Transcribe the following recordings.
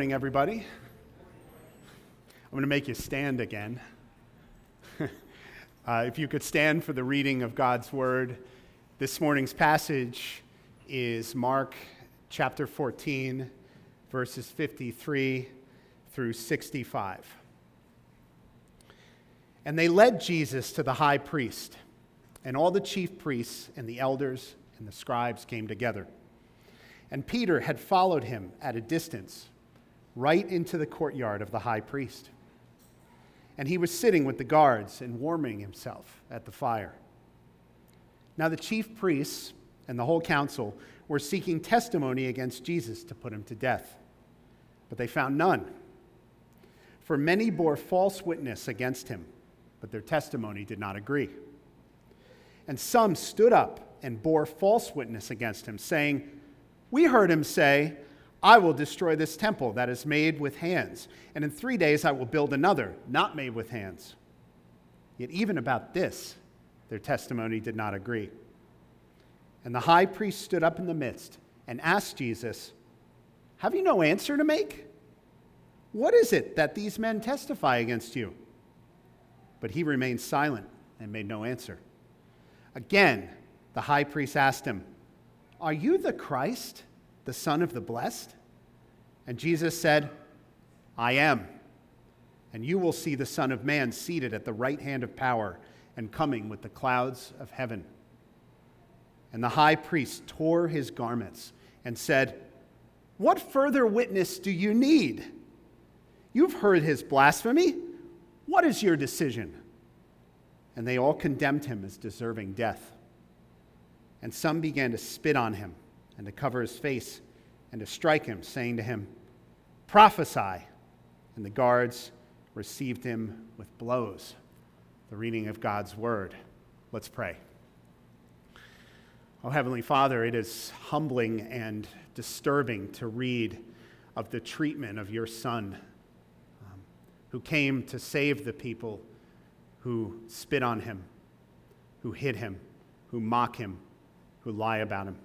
Morning, everybody. I'm going to make you stand again. uh, if you could stand for the reading of God's word, this morning's passage is Mark chapter 14, verses 53 through 65. And they led Jesus to the high priest, and all the chief priests and the elders and the scribes came together. And Peter had followed him at a distance right into the courtyard of the high priest. And he was sitting with the guards and warming himself at the fire. Now, the chief priests and the whole council were seeking testimony against Jesus to put him to death, but they found none. For many bore false witness against him, but their testimony did not agree. And some stood up and bore false witness against him, saying, We heard him say, I will destroy this temple that is made with hands, and in three days I will build another, not made with hands. Yet, even about this, their testimony did not agree. And the high priest stood up in the midst and asked Jesus, Have you no answer to make? What is it that these men testify against you? But he remained silent and made no answer. Again, the high priest asked him, Are you the Christ? The Son of the Blessed? And Jesus said, I am. And you will see the Son of Man seated at the right hand of power and coming with the clouds of heaven. And the high priest tore his garments and said, What further witness do you need? You've heard his blasphemy. What is your decision? And they all condemned him as deserving death. And some began to spit on him and to cover his face and to strike him, saying to him, Prophesy. And the guards received him with blows. The reading of God's word. Let's pray. Oh, Heavenly Father, it is humbling and disturbing to read of the treatment of your Son, um, who came to save the people who spit on him, who hit him, who mock him, who lie about him.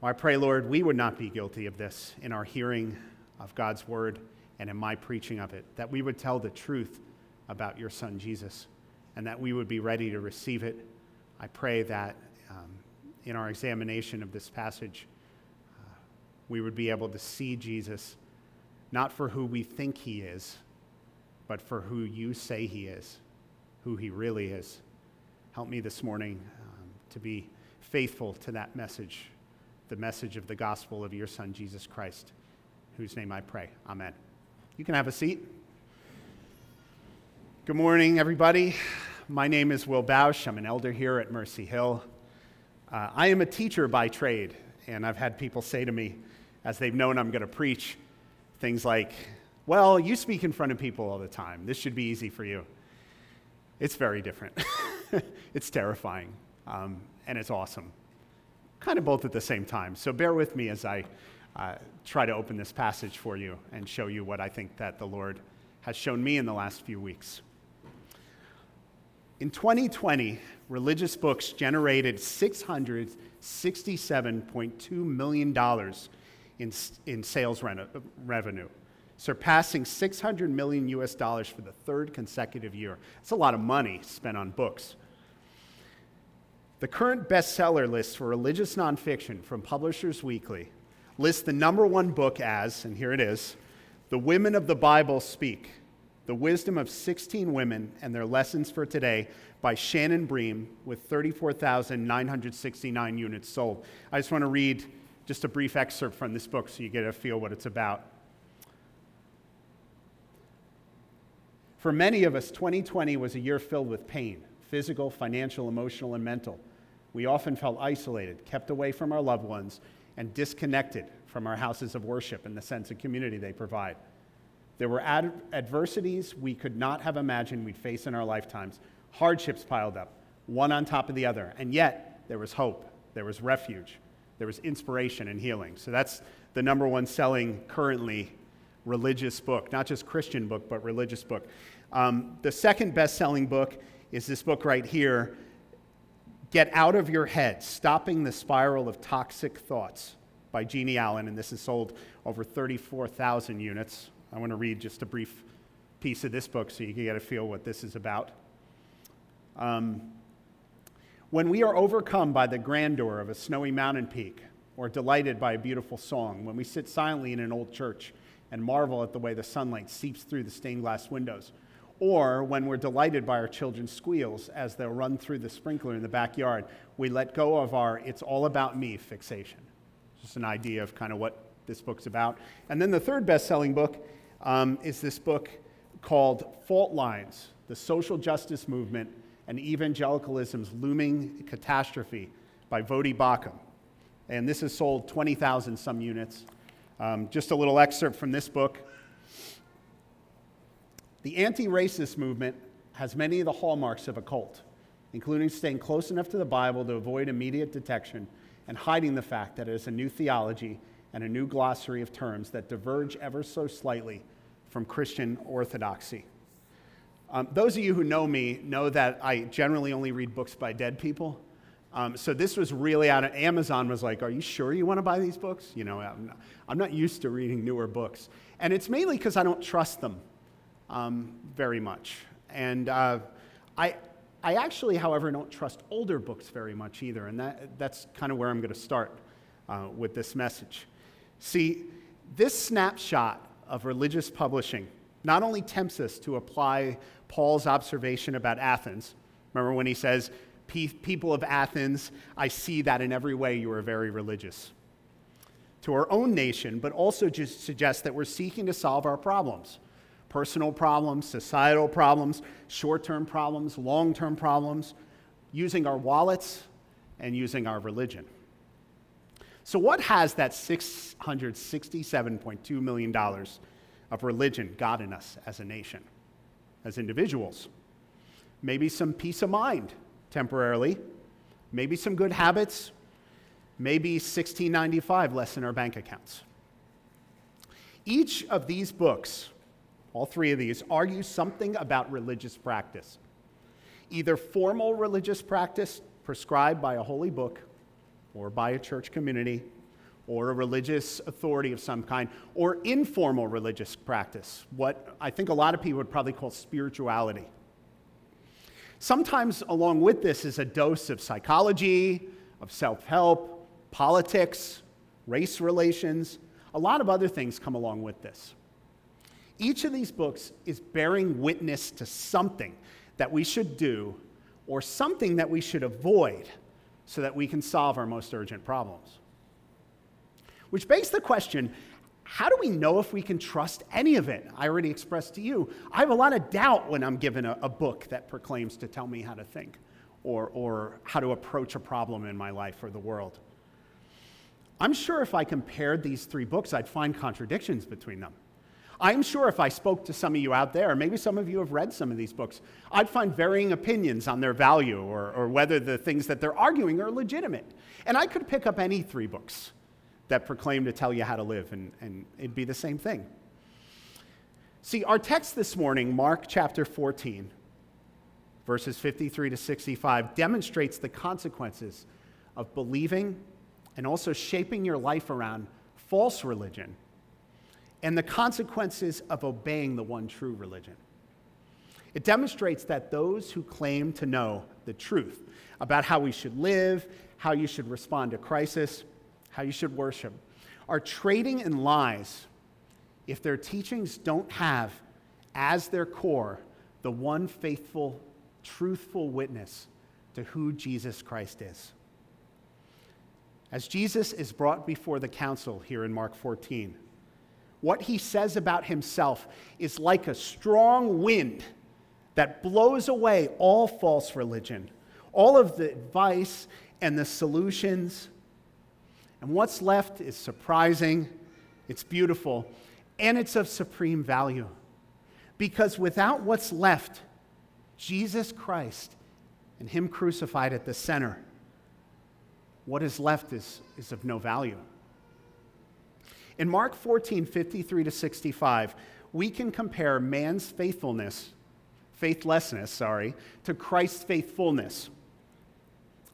Well, I pray, Lord, we would not be guilty of this in our hearing of God's word and in my preaching of it, that we would tell the truth about your son Jesus and that we would be ready to receive it. I pray that um, in our examination of this passage, uh, we would be able to see Jesus not for who we think he is, but for who you say he is, who he really is. Help me this morning um, to be faithful to that message the message of the gospel of your Son, Jesus Christ, whose name I pray. Amen. You can have a seat. Good morning, everybody. My name is Will Bausch. I'm an elder here at Mercy Hill. Uh, I am a teacher by trade, and I've had people say to me, as they've known I'm going to preach, things like, Well, you speak in front of people all the time. This should be easy for you. It's very different. it's terrifying, um, and it's awesome kind of both at the same time. So bear with me as I uh, try to open this passage for you and show you what I think that the Lord has shown me in the last few weeks. In 2020, religious books generated $667.2 million in, in sales revenue, surpassing 600 million US dollars for the third consecutive year. That's a lot of money spent on books. The current bestseller list for religious nonfiction from Publishers Weekly lists the number one book as, and here it is, The Women of the Bible Speak The Wisdom of 16 Women and Their Lessons for Today by Shannon Bream, with 34,969 units sold. I just want to read just a brief excerpt from this book so you get a feel what it's about. For many of us, 2020 was a year filled with pain physical, financial, emotional, and mental we often felt isolated, kept away from our loved ones, and disconnected from our houses of worship and the sense of community they provide. There were ad- adversities we could not have imagined we'd face in our lifetimes, hardships piled up, one on top of the other, and yet there was hope, there was refuge, there was inspiration and healing. So that's the number one selling currently religious book, not just Christian book, but religious book. Um, the second best selling book is this book right here Get out of your head, stopping the spiral of toxic thoughts by Jeannie Allen, and this has sold over 34,000 units. I want to read just a brief piece of this book so you can get a feel what this is about. Um, when we are overcome by the grandeur of a snowy mountain peak, or delighted by a beautiful song, when we sit silently in an old church and marvel at the way the sunlight seeps through the stained glass windows, or when we're delighted by our children's squeals as they'll run through the sprinkler in the backyard, we let go of our it's all about me fixation. Just an idea of kind of what this book's about. And then the third best selling book um, is this book called Fault Lines The Social Justice Movement and Evangelicalism's Looming Catastrophe by Voddie Baucham. And this has sold 20,000 some units. Um, just a little excerpt from this book. The anti racist movement has many of the hallmarks of a cult, including staying close enough to the Bible to avoid immediate detection and hiding the fact that it is a new theology and a new glossary of terms that diverge ever so slightly from Christian orthodoxy. Um, those of you who know me know that I generally only read books by dead people. Um, so this was really out of Amazon was like, are you sure you want to buy these books? You know, I'm not, I'm not used to reading newer books. And it's mainly because I don't trust them um, very much. And uh, I, I actually, however, don't trust older books very much either. And that, that's kind of where I'm going to start uh, with this message. See, this snapshot of religious publishing not only tempts us to apply Paul's observation about Athens. Remember when he says, People of Athens, I see that in every way you are very religious. To our own nation, but also just suggests that we're seeking to solve our problems personal problems, societal problems, short term problems, long term problems, using our wallets and using our religion. So, what has that $667.2 million of religion got in us as a nation, as individuals? Maybe some peace of mind temporarily, maybe some good habits, maybe 1695 less in our bank accounts. Each of these books all three of these, argue something about religious practice. Either formal religious practice prescribed by a holy book or by a church community or a religious authority of some kind, or informal religious practice, what I think a lot of people would probably call spirituality. Sometimes, along with this, is a dose of psychology, of self help, politics, race relations. A lot of other things come along with this. Each of these books is bearing witness to something that we should do or something that we should avoid so that we can solve our most urgent problems. Which begs the question how do we know if we can trust any of it? I already expressed to you, I have a lot of doubt when I'm given a, a book that proclaims to tell me how to think or, or how to approach a problem in my life or the world. I'm sure if I compared these three books, I'd find contradictions between them. I'm sure if I spoke to some of you out there, maybe some of you have read some of these books, I'd find varying opinions on their value or, or whether the things that they're arguing are legitimate. And I could pick up any three books that proclaim to tell you how to live, and, and it'd be the same thing. See, our text this morning, Mark chapter 14, verses 53 to 65, demonstrates the consequences of believing and also shaping your life around false religion and the consequences of obeying the one true religion. It demonstrates that those who claim to know the truth about how we should live, how you should respond to crisis, how you should worship, are trading in lies if their teachings don't have as their core the one faithful, truthful witness to who Jesus Christ is. As Jesus is brought before the council here in Mark 14, what he says about himself is like a strong wind that blows away all false religion, all of the advice and the solutions. And what's left is surprising, it's beautiful, and it's of supreme value. Because without what's left, Jesus Christ and Him crucified at the center, what is left is, is of no value. In Mark 14, 53 to 65, we can compare man's faithfulness, faithlessness, sorry, to Christ's faithfulness.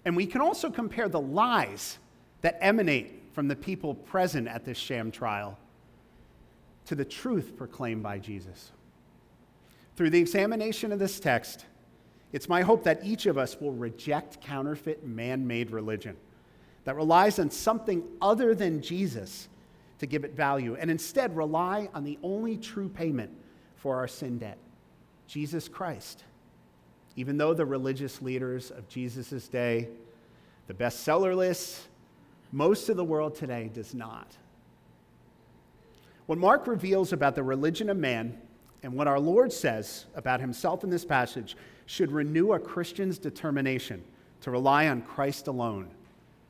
And we can also compare the lies that emanate from the people present at this sham trial to the truth proclaimed by Jesus. Through the examination of this text, it's my hope that each of us will reject counterfeit man made religion that relies on something other than Jesus to give it value, and instead rely on the only true payment for our sin debt Jesus Christ. Even though the religious leaders of Jesus' day, the bestseller lists, most of the world today does not. What Mark reveals about the religion of man and what our Lord says about himself in this passage should renew a Christian's determination to rely on Christ alone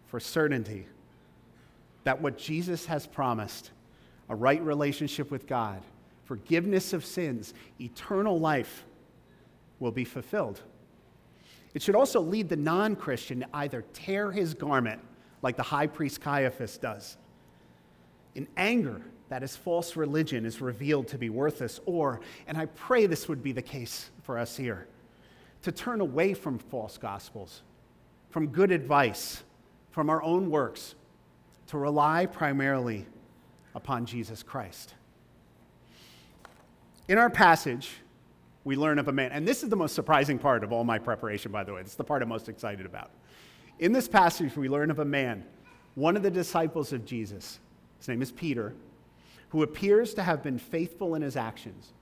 for certainty that what Jesus has promised, a right relationship with God, forgiveness of sins, eternal life, will be fulfilled. It should also lead the non Christian to either tear his garment, like the high priest Caiaphas does, in anger that his false religion is revealed to be worthless, or, and I pray this would be the case for us here, to turn away from false gospels, from good advice, from our own works, to rely primarily upon Jesus Christ. In our passage, we learn of a man, and this is the most surprising part of all my preparation, by the way. It's the part I'm most excited about. In this passage, we learn of a man, one of the disciples of Jesus. His name is Peter, who appears to have been faithful in his actions,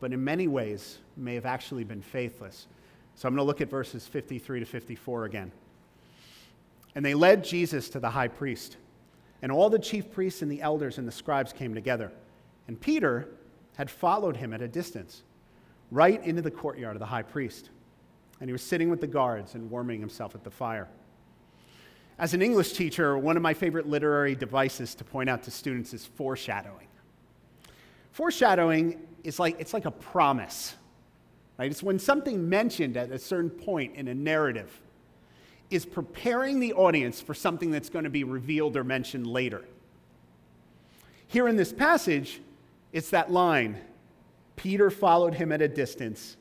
but in many ways may have actually been faithless. So I'm going to look at verses 53 to 54 again. And they led Jesus to the high priest. And all the chief priests and the elders and the scribes came together. And Peter had followed him at a distance, right into the courtyard of the high priest. And he was sitting with the guards and warming himself at the fire. As an English teacher, one of my favorite literary devices to point out to students is foreshadowing. Foreshadowing is like it's like a promise. Right? It's when something mentioned at a certain point in a narrative is preparing the audience for something that's going to be revealed or mentioned later. Here in this passage, it's that line Peter followed him at a distance,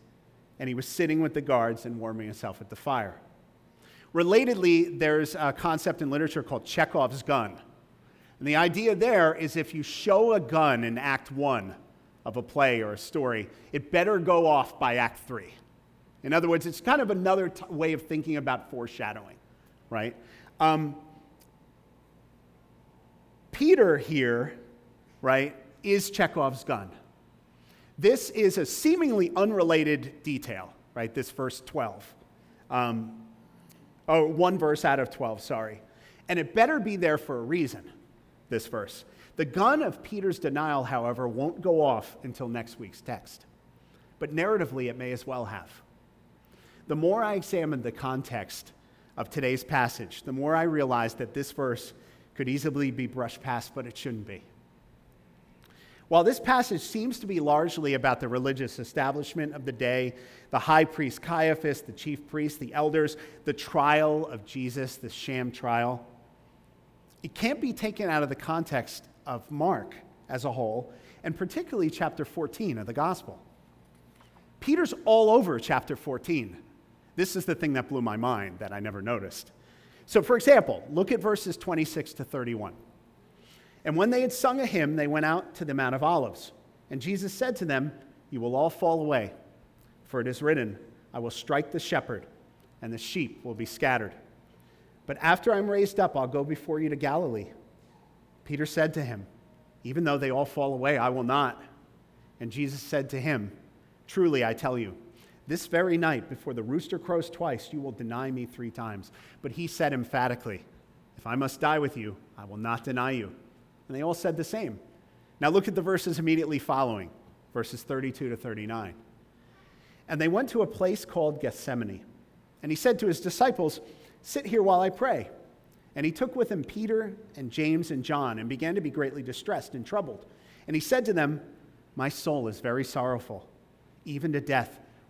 and he was sitting with the guards and warming himself at the fire. Relatedly, there's a concept in literature called Chekhov's gun. And the idea there is if you show a gun in Act One of a play or a story, it better go off by Act Three. In other words, it's kind of another t- way of thinking about foreshadowing, right? Um, Peter here, right, is Chekhov's gun. This is a seemingly unrelated detail, right? This verse 12. Um, oh, one verse out of 12, sorry. And it better be there for a reason, this verse. The gun of Peter's denial, however, won't go off until next week's text. But narratively, it may as well have the more I examined the context of today's passage, the more I realized that this verse could easily be brushed past, but it shouldn't be. While this passage seems to be largely about the religious establishment of the day, the high priest Caiaphas, the chief priests, the elders, the trial of Jesus, the sham trial, it can't be taken out of the context of Mark as a whole, and particularly chapter 14 of the gospel. Peter's all over chapter 14. This is the thing that blew my mind that I never noticed. So, for example, look at verses 26 to 31. And when they had sung a hymn, they went out to the Mount of Olives. And Jesus said to them, You will all fall away, for it is written, I will strike the shepherd, and the sheep will be scattered. But after I'm raised up, I'll go before you to Galilee. Peter said to him, Even though they all fall away, I will not. And Jesus said to him, Truly, I tell you, this very night, before the rooster crows twice, you will deny me three times. But he said emphatically, If I must die with you, I will not deny you. And they all said the same. Now look at the verses immediately following, verses 32 to 39. And they went to a place called Gethsemane. And he said to his disciples, Sit here while I pray. And he took with him Peter and James and John and began to be greatly distressed and troubled. And he said to them, My soul is very sorrowful, even to death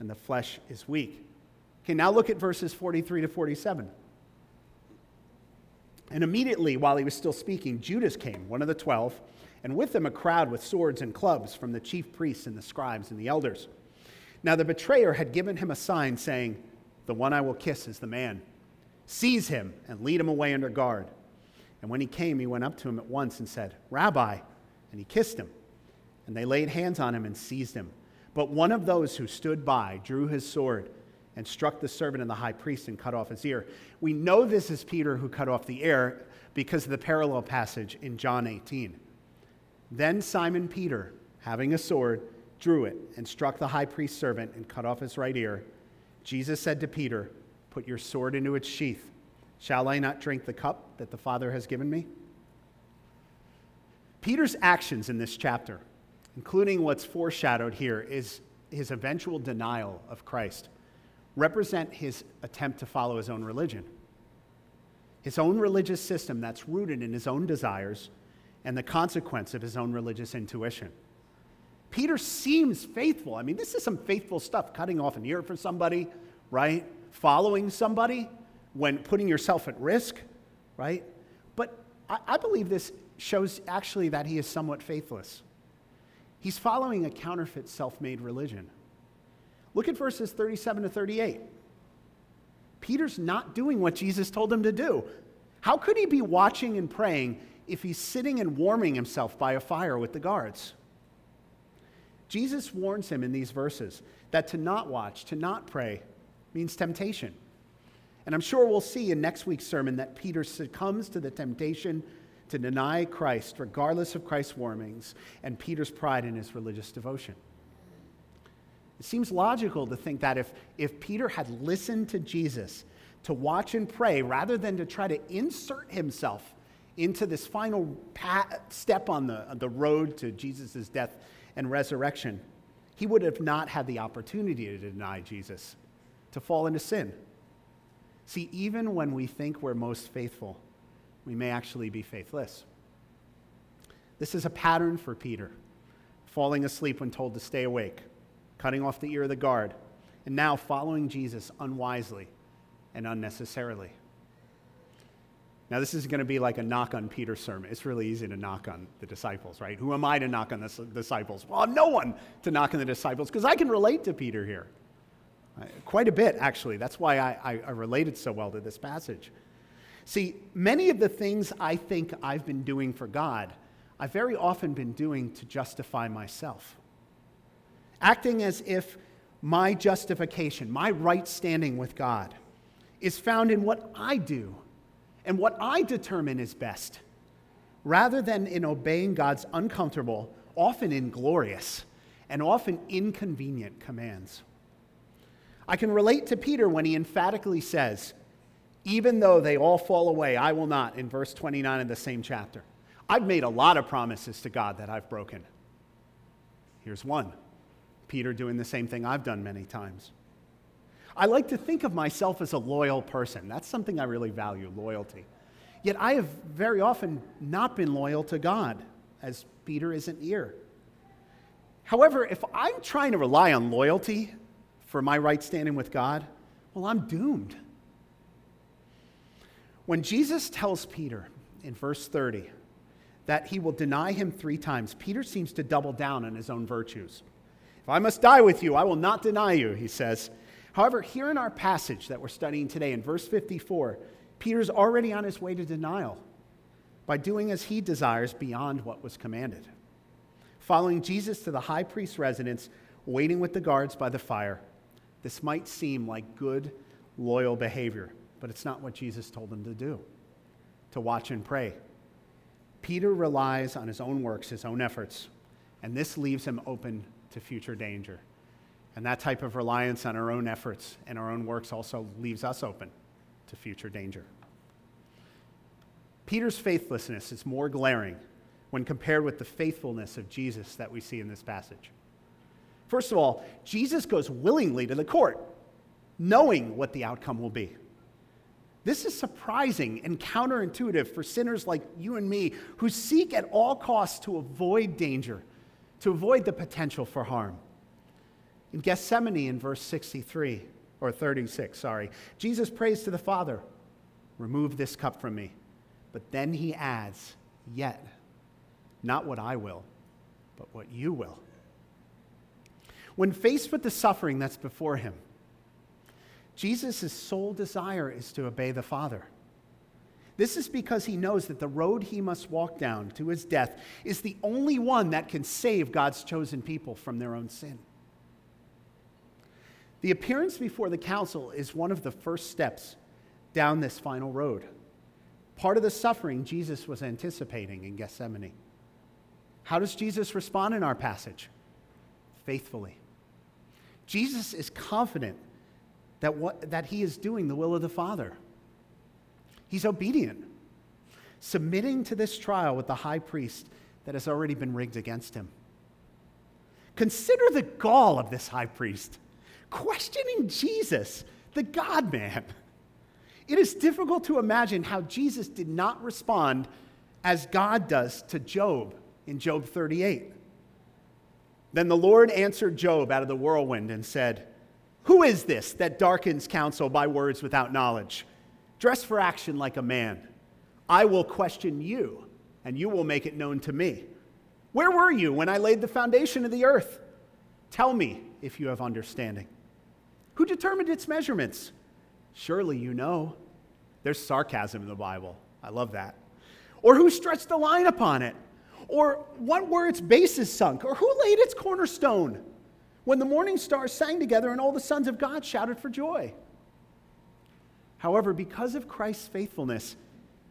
and the flesh is weak. Okay, now look at verses 43 to 47. And immediately, while he was still speaking, Judas came, one of the twelve, and with him a crowd with swords and clubs from the chief priests and the scribes and the elders. Now the betrayer had given him a sign, saying, The one I will kiss is the man. Seize him and lead him away under guard. And when he came, he went up to him at once and said, Rabbi. And he kissed him. And they laid hands on him and seized him. But one of those who stood by drew his sword and struck the servant of the high priest and cut off his ear. We know this is Peter who cut off the ear because of the parallel passage in John 18. Then Simon Peter, having a sword, drew it and struck the high priest's servant and cut off his right ear. Jesus said to Peter, Put your sword into its sheath. Shall I not drink the cup that the Father has given me? Peter's actions in this chapter, including what's foreshadowed here, is his eventual denial of Christ, represent his attempt to follow his own religion. His own religious system that's rooted in his own desires and the consequence of his own religious intuition. Peter seems faithful. I mean, this is some faithful stuff cutting off an ear for somebody, right? Following somebody when putting yourself at risk, right? But I, I believe this shows actually that he is somewhat faithless. He's following a counterfeit self made religion. Look at verses 37 to 38. Peter's not doing what Jesus told him to do. How could he be watching and praying if he's sitting and warming himself by a fire with the guards? Jesus warns him in these verses that to not watch, to not pray, means temptation. And I'm sure we'll see in next week's sermon that Peter succumbs to the temptation to deny Christ, regardless of Christ's warnings, and Peter's pride in his religious devotion. It seems logical to think that if, if Peter had listened to Jesus to watch and pray rather than to try to insert himself into this final step on the, the road to Jesus' death and resurrection, he would have not had the opportunity to deny Jesus, to fall into sin. See, even when we think we're most faithful, we may actually be faithless. This is a pattern for Peter falling asleep when told to stay awake, cutting off the ear of the guard, and now following Jesus unwisely and unnecessarily. Now, this is going to be like a knock on Peter's sermon. It's really easy to knock on the disciples, right? Who am I to knock on the disciples? Well, I'm no one to knock on the disciples because I can relate to Peter here. Quite a bit, actually. That's why I, I, I related so well to this passage. See, many of the things I think I've been doing for God, I've very often been doing to justify myself. Acting as if my justification, my right standing with God, is found in what I do and what I determine is best, rather than in obeying God's uncomfortable, often inglorious, and often inconvenient commands. I can relate to Peter when he emphatically says, Even though they all fall away, I will not, in verse 29 of the same chapter. I've made a lot of promises to God that I've broken. Here's one Peter doing the same thing I've done many times. I like to think of myself as a loyal person. That's something I really value loyalty. Yet I have very often not been loyal to God, as Peter isn't here. However, if I'm trying to rely on loyalty for my right standing with God, well, I'm doomed. When Jesus tells Peter in verse 30 that he will deny him three times, Peter seems to double down on his own virtues. If I must die with you, I will not deny you, he says. However, here in our passage that we're studying today, in verse 54, Peter's already on his way to denial by doing as he desires beyond what was commanded. Following Jesus to the high priest's residence, waiting with the guards by the fire, this might seem like good, loyal behavior, but it's not what Jesus told him to do to watch and pray. Peter relies on his own works, his own efforts, and this leaves him open to future danger. And that type of reliance on our own efforts and our own works also leaves us open to future danger. Peter's faithlessness is more glaring when compared with the faithfulness of Jesus that we see in this passage. First of all, Jesus goes willingly to the court, knowing what the outcome will be. This is surprising and counterintuitive for sinners like you and me who seek at all costs to avoid danger, to avoid the potential for harm. In Gethsemane, in verse 63, or 36, sorry, Jesus prays to the Father, Remove this cup from me. But then he adds, Yet, not what I will, but what you will. When faced with the suffering that's before him, Jesus' sole desire is to obey the Father. This is because he knows that the road he must walk down to his death is the only one that can save God's chosen people from their own sin. The appearance before the council is one of the first steps down this final road. Part of the suffering Jesus was anticipating in Gethsemane. How does Jesus respond in our passage? Faithfully. Jesus is confident that, what, that he is doing the will of the Father. He's obedient, submitting to this trial with the high priest that has already been rigged against him. Consider the gall of this high priest, questioning Jesus, the God man. It is difficult to imagine how Jesus did not respond as God does to Job in Job 38. Then the Lord answered Job out of the whirlwind and said, who is this that darkens counsel by words without knowledge? Dress for action like a man. I will question you, and you will make it known to me. Where were you when I laid the foundation of the earth? Tell me if you have understanding. Who determined its measurements? Surely you know. There's sarcasm in the Bible. I love that. Or who stretched the line upon it? Or what were its bases sunk? Or who laid its cornerstone? When the morning stars sang together and all the sons of God shouted for joy. However, because of Christ's faithfulness,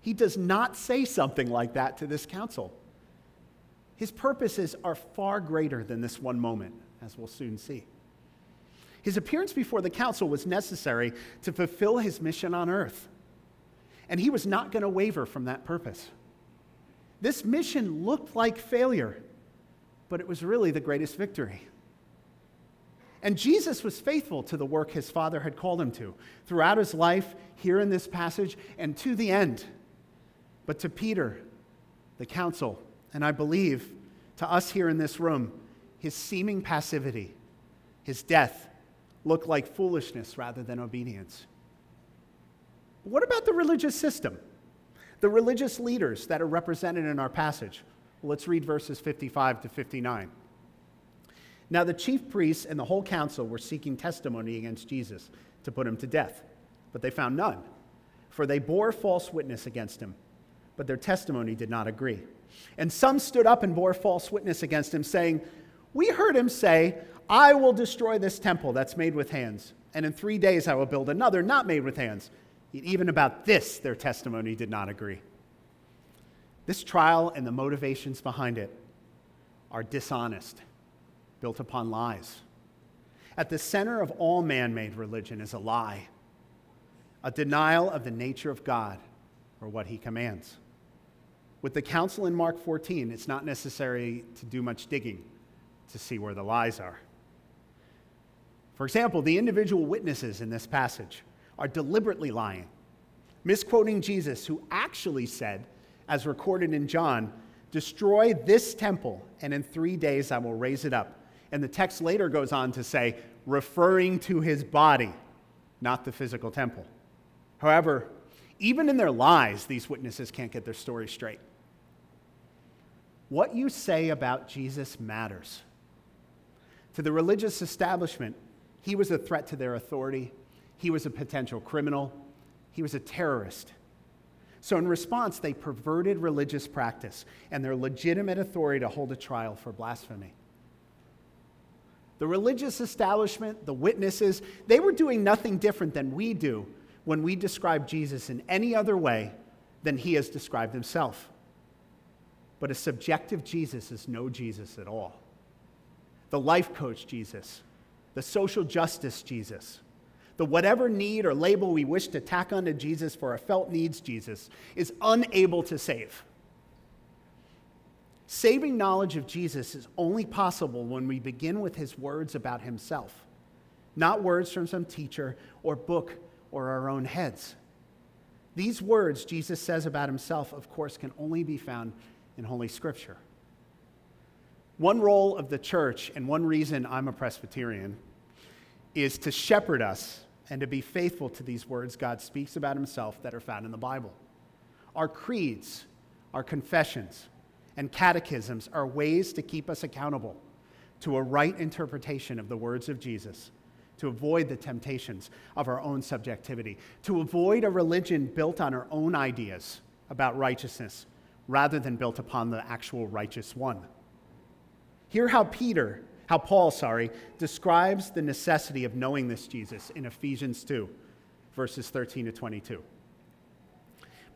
he does not say something like that to this council. His purposes are far greater than this one moment, as we'll soon see. His appearance before the council was necessary to fulfill his mission on earth, and he was not going to waver from that purpose. This mission looked like failure, but it was really the greatest victory. And Jesus was faithful to the work his Father had called him to throughout his life, here in this passage, and to the end. But to Peter, the council, and I believe to us here in this room, his seeming passivity, his death, looked like foolishness rather than obedience. But what about the religious system? The religious leaders that are represented in our passage? Well, let's read verses 55 to 59. Now, the chief priests and the whole council were seeking testimony against Jesus to put him to death, but they found none, for they bore false witness against him, but their testimony did not agree. And some stood up and bore false witness against him, saying, We heard him say, I will destroy this temple that's made with hands, and in three days I will build another not made with hands. Even about this, their testimony did not agree. This trial and the motivations behind it are dishonest built upon lies. At the center of all man made religion is a lie, a denial of the nature of God or what he commands. With the council in Mark 14, it's not necessary to do much digging to see where the lies are. For example, the individual witnesses in this passage are deliberately lying, misquoting Jesus, who actually said, as recorded in John, Destroy this temple, and in three days I will raise it up. And the text later goes on to say, referring to his body, not the physical temple. However, even in their lies, these witnesses can't get their story straight. What you say about Jesus matters. To the religious establishment, he was a threat to their authority, he was a potential criminal, he was a terrorist. So, in response, they perverted religious practice and their legitimate authority to hold a trial for blasphemy. The religious establishment, the witnesses, they were doing nothing different than we do when we describe Jesus in any other way than he has described himself. But a subjective Jesus is no Jesus at all. The life coach Jesus, the social justice Jesus, the whatever need or label we wish to tack onto Jesus for our felt needs Jesus is unable to save. Saving knowledge of Jesus is only possible when we begin with his words about himself, not words from some teacher or book or our own heads. These words Jesus says about himself, of course, can only be found in Holy Scripture. One role of the church, and one reason I'm a Presbyterian, is to shepherd us and to be faithful to these words God speaks about himself that are found in the Bible. Our creeds, our confessions, and catechisms are ways to keep us accountable to a right interpretation of the words of Jesus, to avoid the temptations of our own subjectivity, to avoid a religion built on our own ideas about righteousness rather than built upon the actual righteous one. Hear how Peter, how Paul, sorry, describes the necessity of knowing this Jesus in Ephesians 2, verses 13 to 22.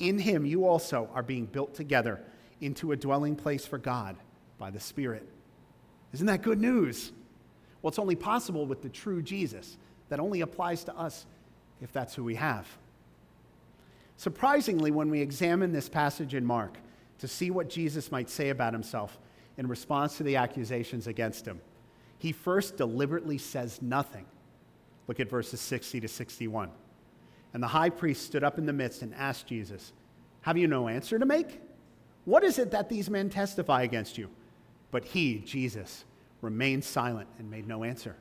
In him you also are being built together into a dwelling place for God by the Spirit. Isn't that good news? Well, it's only possible with the true Jesus. That only applies to us if that's who we have. Surprisingly, when we examine this passage in Mark to see what Jesus might say about himself in response to the accusations against him, he first deliberately says nothing. Look at verses 60 to 61. And the high priest stood up in the midst and asked Jesus, Have you no answer to make? What is it that these men testify against you? But he, Jesus, remained silent and made no answer.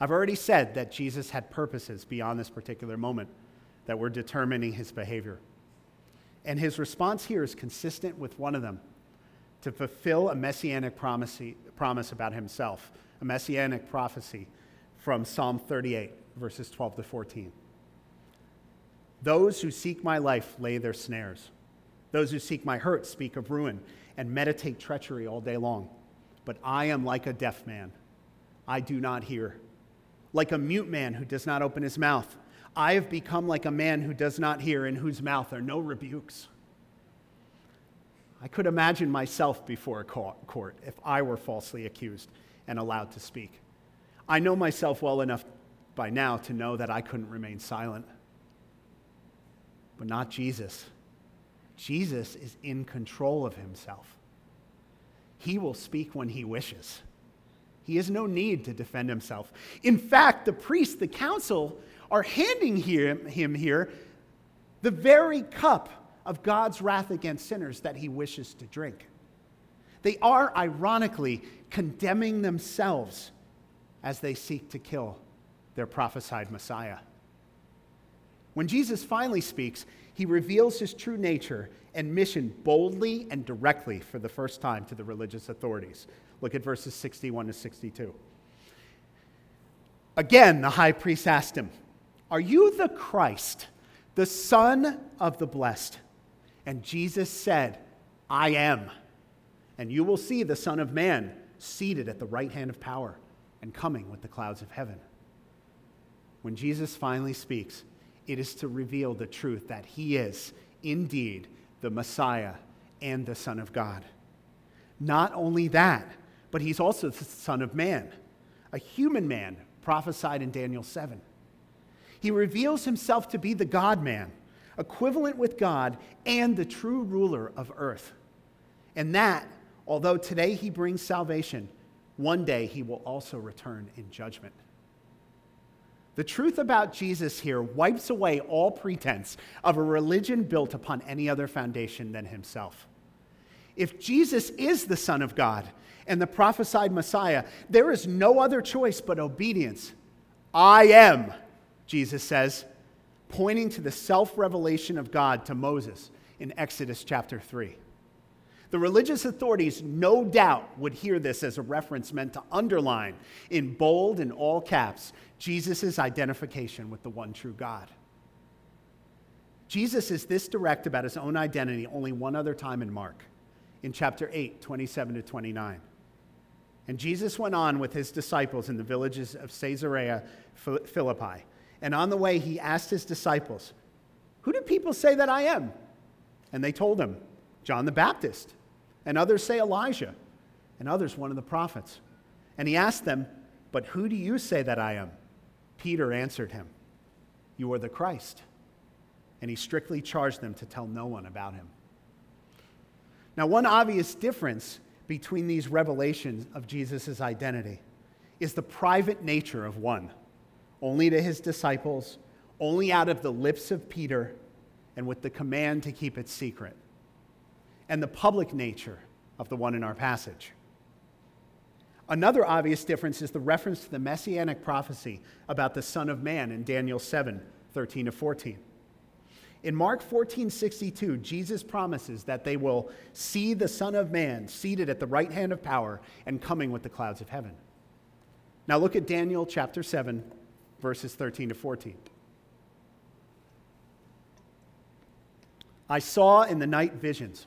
I've already said that Jesus had purposes beyond this particular moment that were determining his behavior. And his response here is consistent with one of them to fulfill a messianic promise, promise about himself, a messianic prophecy from Psalm 38, verses 12 to 14. Those who seek my life lay their snares. Those who seek my hurt speak of ruin and meditate treachery all day long. But I am like a deaf man. I do not hear. Like a mute man who does not open his mouth. I have become like a man who does not hear, in whose mouth are no rebukes. I could imagine myself before a court if I were falsely accused and allowed to speak. I know myself well enough by now to know that I couldn't remain silent but not Jesus. Jesus is in control of himself. He will speak when he wishes. He has no need to defend himself. In fact, the priest, the council, are handing him here the very cup of God's wrath against sinners that he wishes to drink. They are ironically condemning themselves as they seek to kill their prophesied Messiah. When Jesus finally speaks, he reveals his true nature and mission boldly and directly for the first time to the religious authorities. Look at verses 61 to 62. Again, the high priest asked him, Are you the Christ, the Son of the Blessed? And Jesus said, I am. And you will see the Son of Man seated at the right hand of power and coming with the clouds of heaven. When Jesus finally speaks, it is to reveal the truth that he is indeed the Messiah and the Son of God. Not only that, but he's also the Son of Man, a human man prophesied in Daniel 7. He reveals himself to be the God man, equivalent with God and the true ruler of earth. And that, although today he brings salvation, one day he will also return in judgment. The truth about Jesus here wipes away all pretense of a religion built upon any other foundation than himself. If Jesus is the Son of God and the prophesied Messiah, there is no other choice but obedience. I am, Jesus says, pointing to the self revelation of God to Moses in Exodus chapter 3. The religious authorities, no doubt, would hear this as a reference meant to underline in bold and all caps Jesus' identification with the one true God. Jesus is this direct about his own identity only one other time in Mark, in chapter 8, 27 to 29. And Jesus went on with his disciples in the villages of Caesarea Philippi. And on the way, he asked his disciples, Who do people say that I am? And they told him, John the Baptist and others say Elijah, and others one of the prophets. And he asked them, But who do you say that I am? Peter answered him, You are the Christ. And he strictly charged them to tell no one about him. Now, one obvious difference between these revelations of Jesus' identity is the private nature of one, only to his disciples, only out of the lips of Peter, and with the command to keep it secret and the public nature of the one in our passage. Another obvious difference is the reference to the messianic prophecy about the Son of Man in Daniel 7 13 to 14. In Mark 14 62, Jesus promises that they will see the Son of Man seated at the right hand of power and coming with the clouds of heaven. Now look at Daniel chapter 7, verses 13 to 14. I saw in the night visions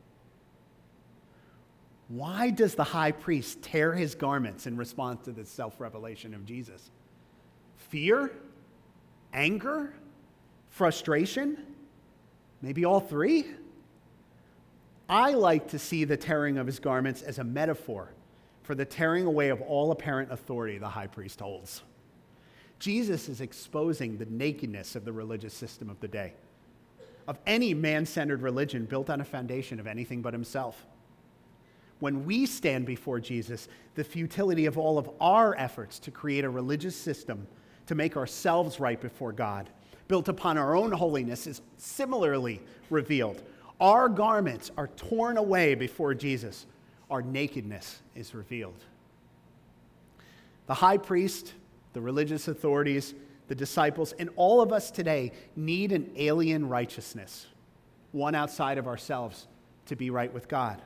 Why does the high priest tear his garments in response to this self revelation of Jesus? Fear? Anger? Frustration? Maybe all three? I like to see the tearing of his garments as a metaphor for the tearing away of all apparent authority the high priest holds. Jesus is exposing the nakedness of the religious system of the day, of any man centered religion built on a foundation of anything but himself when we stand before Jesus, the futility of all of our efforts to create a religious system to make ourselves right before God, built upon our own holiness, is similarly revealed. Our garments are torn away before Jesus, our nakedness is revealed. The high priest, the religious authorities, the disciples, and all of us today need an alien righteousness, one outside of ourselves, to be right with God.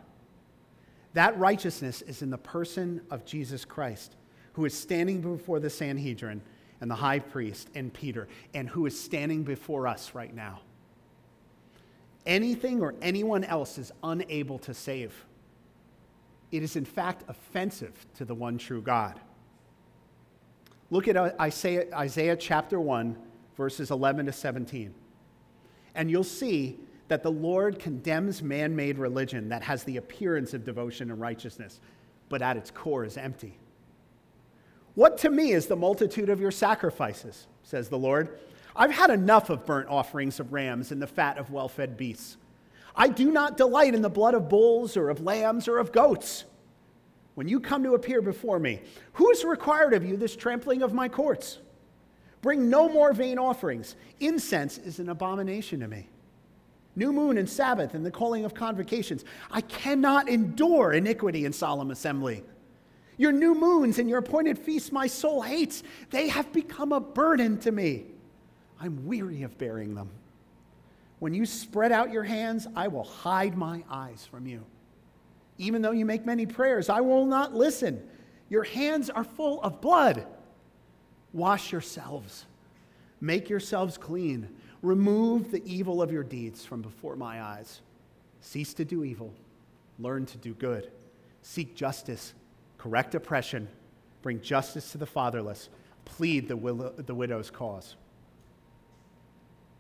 That righteousness is in the person of Jesus Christ, who is standing before the Sanhedrin and the high priest and Peter, and who is standing before us right now. Anything or anyone else is unable to save. It is, in fact, offensive to the one true God. Look at uh, Isaiah, Isaiah chapter 1, verses 11 to 17. And you'll see that the Lord condemns man made religion that has the appearance of devotion and righteousness, but at its core is empty. What to me is the multitude of your sacrifices, says the Lord? I've had enough of burnt offerings of rams and the fat of well fed beasts. I do not delight in the blood of bulls or of lambs or of goats. When you come to appear before me, who's required of you this trampling of my courts? Bring no more vain offerings. Incense is an abomination to me new moon and Sabbath and the calling of convocations. I cannot endure iniquity in solemn assembly. Your new moons and your appointed feasts my soul hates. They have become a burden to me. I'm weary of bearing them. When you spread out your hands, I will hide my eyes from you. Even though you make many prayers, I will not listen. Your hands are full of blood. Wash yourselves, make yourselves clean Remove the evil of your deeds from before my eyes. Cease to do evil. Learn to do good. Seek justice. Correct oppression. Bring justice to the fatherless. Plead the, will- the widow's cause.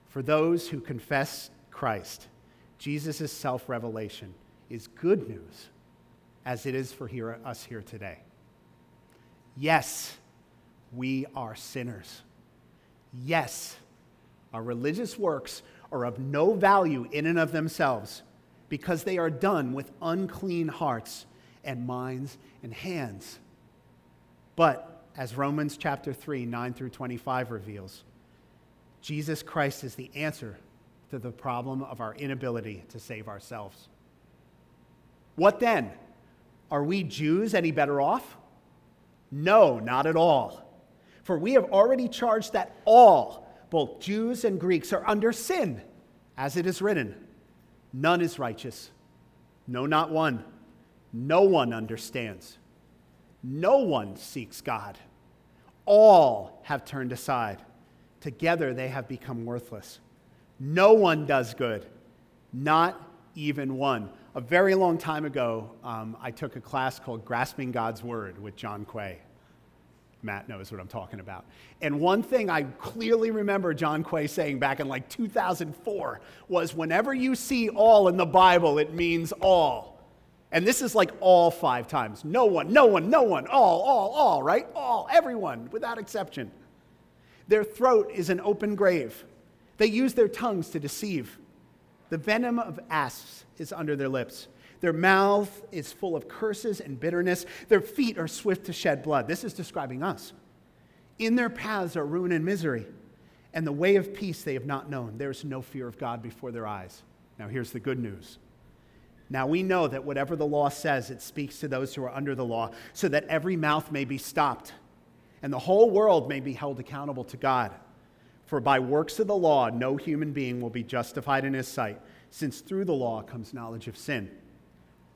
For those who confess Christ, Jesus' self revelation is good news, as it is for here, us here today. Yes, we are sinners. Yes, our religious works are of no value in and of themselves because they are done with unclean hearts and minds and hands. But as Romans chapter 3, 9 through 25 reveals, Jesus Christ is the answer to the problem of our inability to save ourselves. What then? Are we Jews any better off? No, not at all. For we have already charged that all, both Jews and Greeks, are under sin, as it is written None is righteous, no, not one. No one understands. No one seeks God. All have turned aside. Together they have become worthless. No one does good, not even one. A very long time ago, um, I took a class called Grasping God's Word with John Quay. Matt knows what I'm talking about. And one thing I clearly remember John Quay saying back in like 2004 was whenever you see all in the Bible, it means all. And this is like all five times. No one, no one, no one, all, all, all, right? All, everyone, without exception. Their throat is an open grave. They use their tongues to deceive. The venom of asps is under their lips. Their mouth is full of curses and bitterness. Their feet are swift to shed blood. This is describing us. In their paths are ruin and misery, and the way of peace they have not known. There is no fear of God before their eyes. Now, here's the good news. Now we know that whatever the law says, it speaks to those who are under the law, so that every mouth may be stopped, and the whole world may be held accountable to God. For by works of the law, no human being will be justified in his sight, since through the law comes knowledge of sin.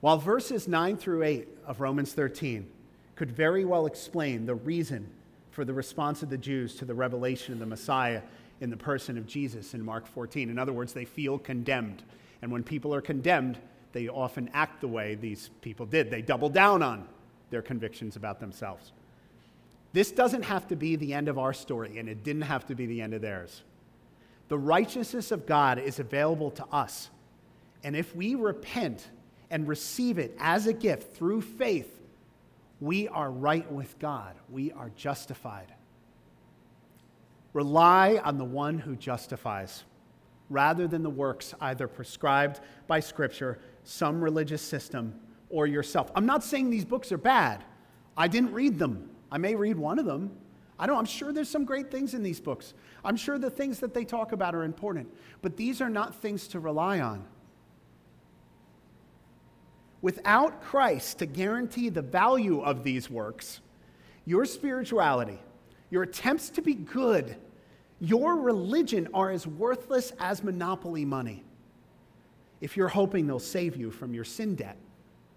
While verses 9 through 8 of Romans 13 could very well explain the reason for the response of the Jews to the revelation of the Messiah in the person of Jesus in Mark 14. In other words, they feel condemned. And when people are condemned, they often act the way these people did. They double down on their convictions about themselves. This doesn't have to be the end of our story, and it didn't have to be the end of theirs. The righteousness of God is available to us. And if we repent and receive it as a gift through faith, we are right with God. We are justified. Rely on the one who justifies rather than the works either prescribed by Scripture, some religious system, or yourself. I'm not saying these books are bad. I didn't read them. I may read one of them. I know, I'm sure there's some great things in these books. I'm sure the things that they talk about are important. But these are not things to rely on. Without Christ to guarantee the value of these works, your spirituality, your attempts to be good, your religion are as worthless as monopoly money if you're hoping they'll save you from your sin debt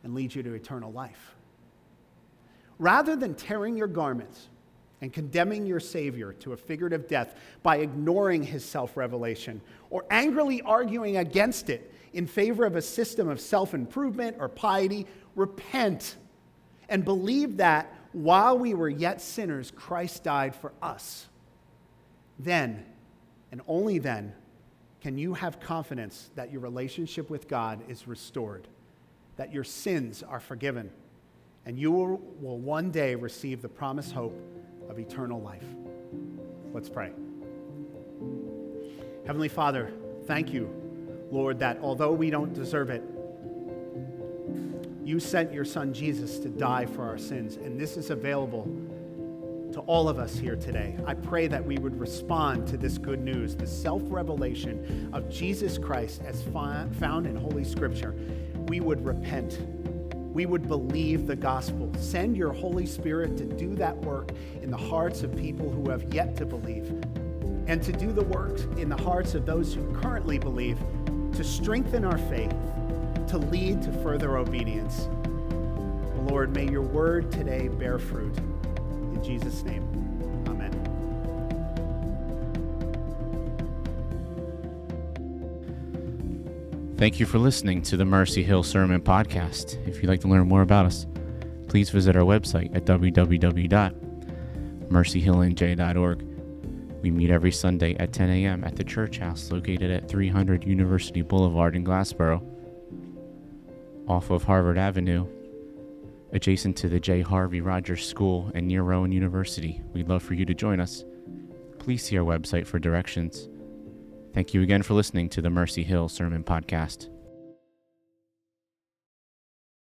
and lead you to eternal life. Rather than tearing your garments and condemning your Savior to a figurative death by ignoring his self revelation or angrily arguing against it in favor of a system of self improvement or piety, repent and believe that while we were yet sinners, Christ died for us. Then, and only then, can you have confidence that your relationship with God is restored, that your sins are forgiven, and you will, will one day receive the promised hope of eternal life. Let's pray. Heavenly Father, thank you Lord, that although we don't deserve it, you sent your son Jesus to die for our sins, and this is available to all of us here today. I pray that we would respond to this good news, the self revelation of Jesus Christ as found in Holy Scripture. We would repent. We would believe the gospel. Send your Holy Spirit to do that work in the hearts of people who have yet to believe, and to do the work in the hearts of those who currently believe to strengthen our faith, to lead to further obedience. Lord, may your word today bear fruit. In Jesus' name, amen. Thank you for listening to the Mercy Hill Sermon Podcast. If you'd like to learn more about us, please visit our website at www.mercyhillnj.org. We meet every Sunday at 10 a.m. at the church house located at 300 University Boulevard in Glassboro, off of Harvard Avenue, adjacent to the J. Harvey Rodgers School and near Rowan University. We'd love for you to join us. Please see our website for directions. Thank you again for listening to the Mercy Hill Sermon Podcast.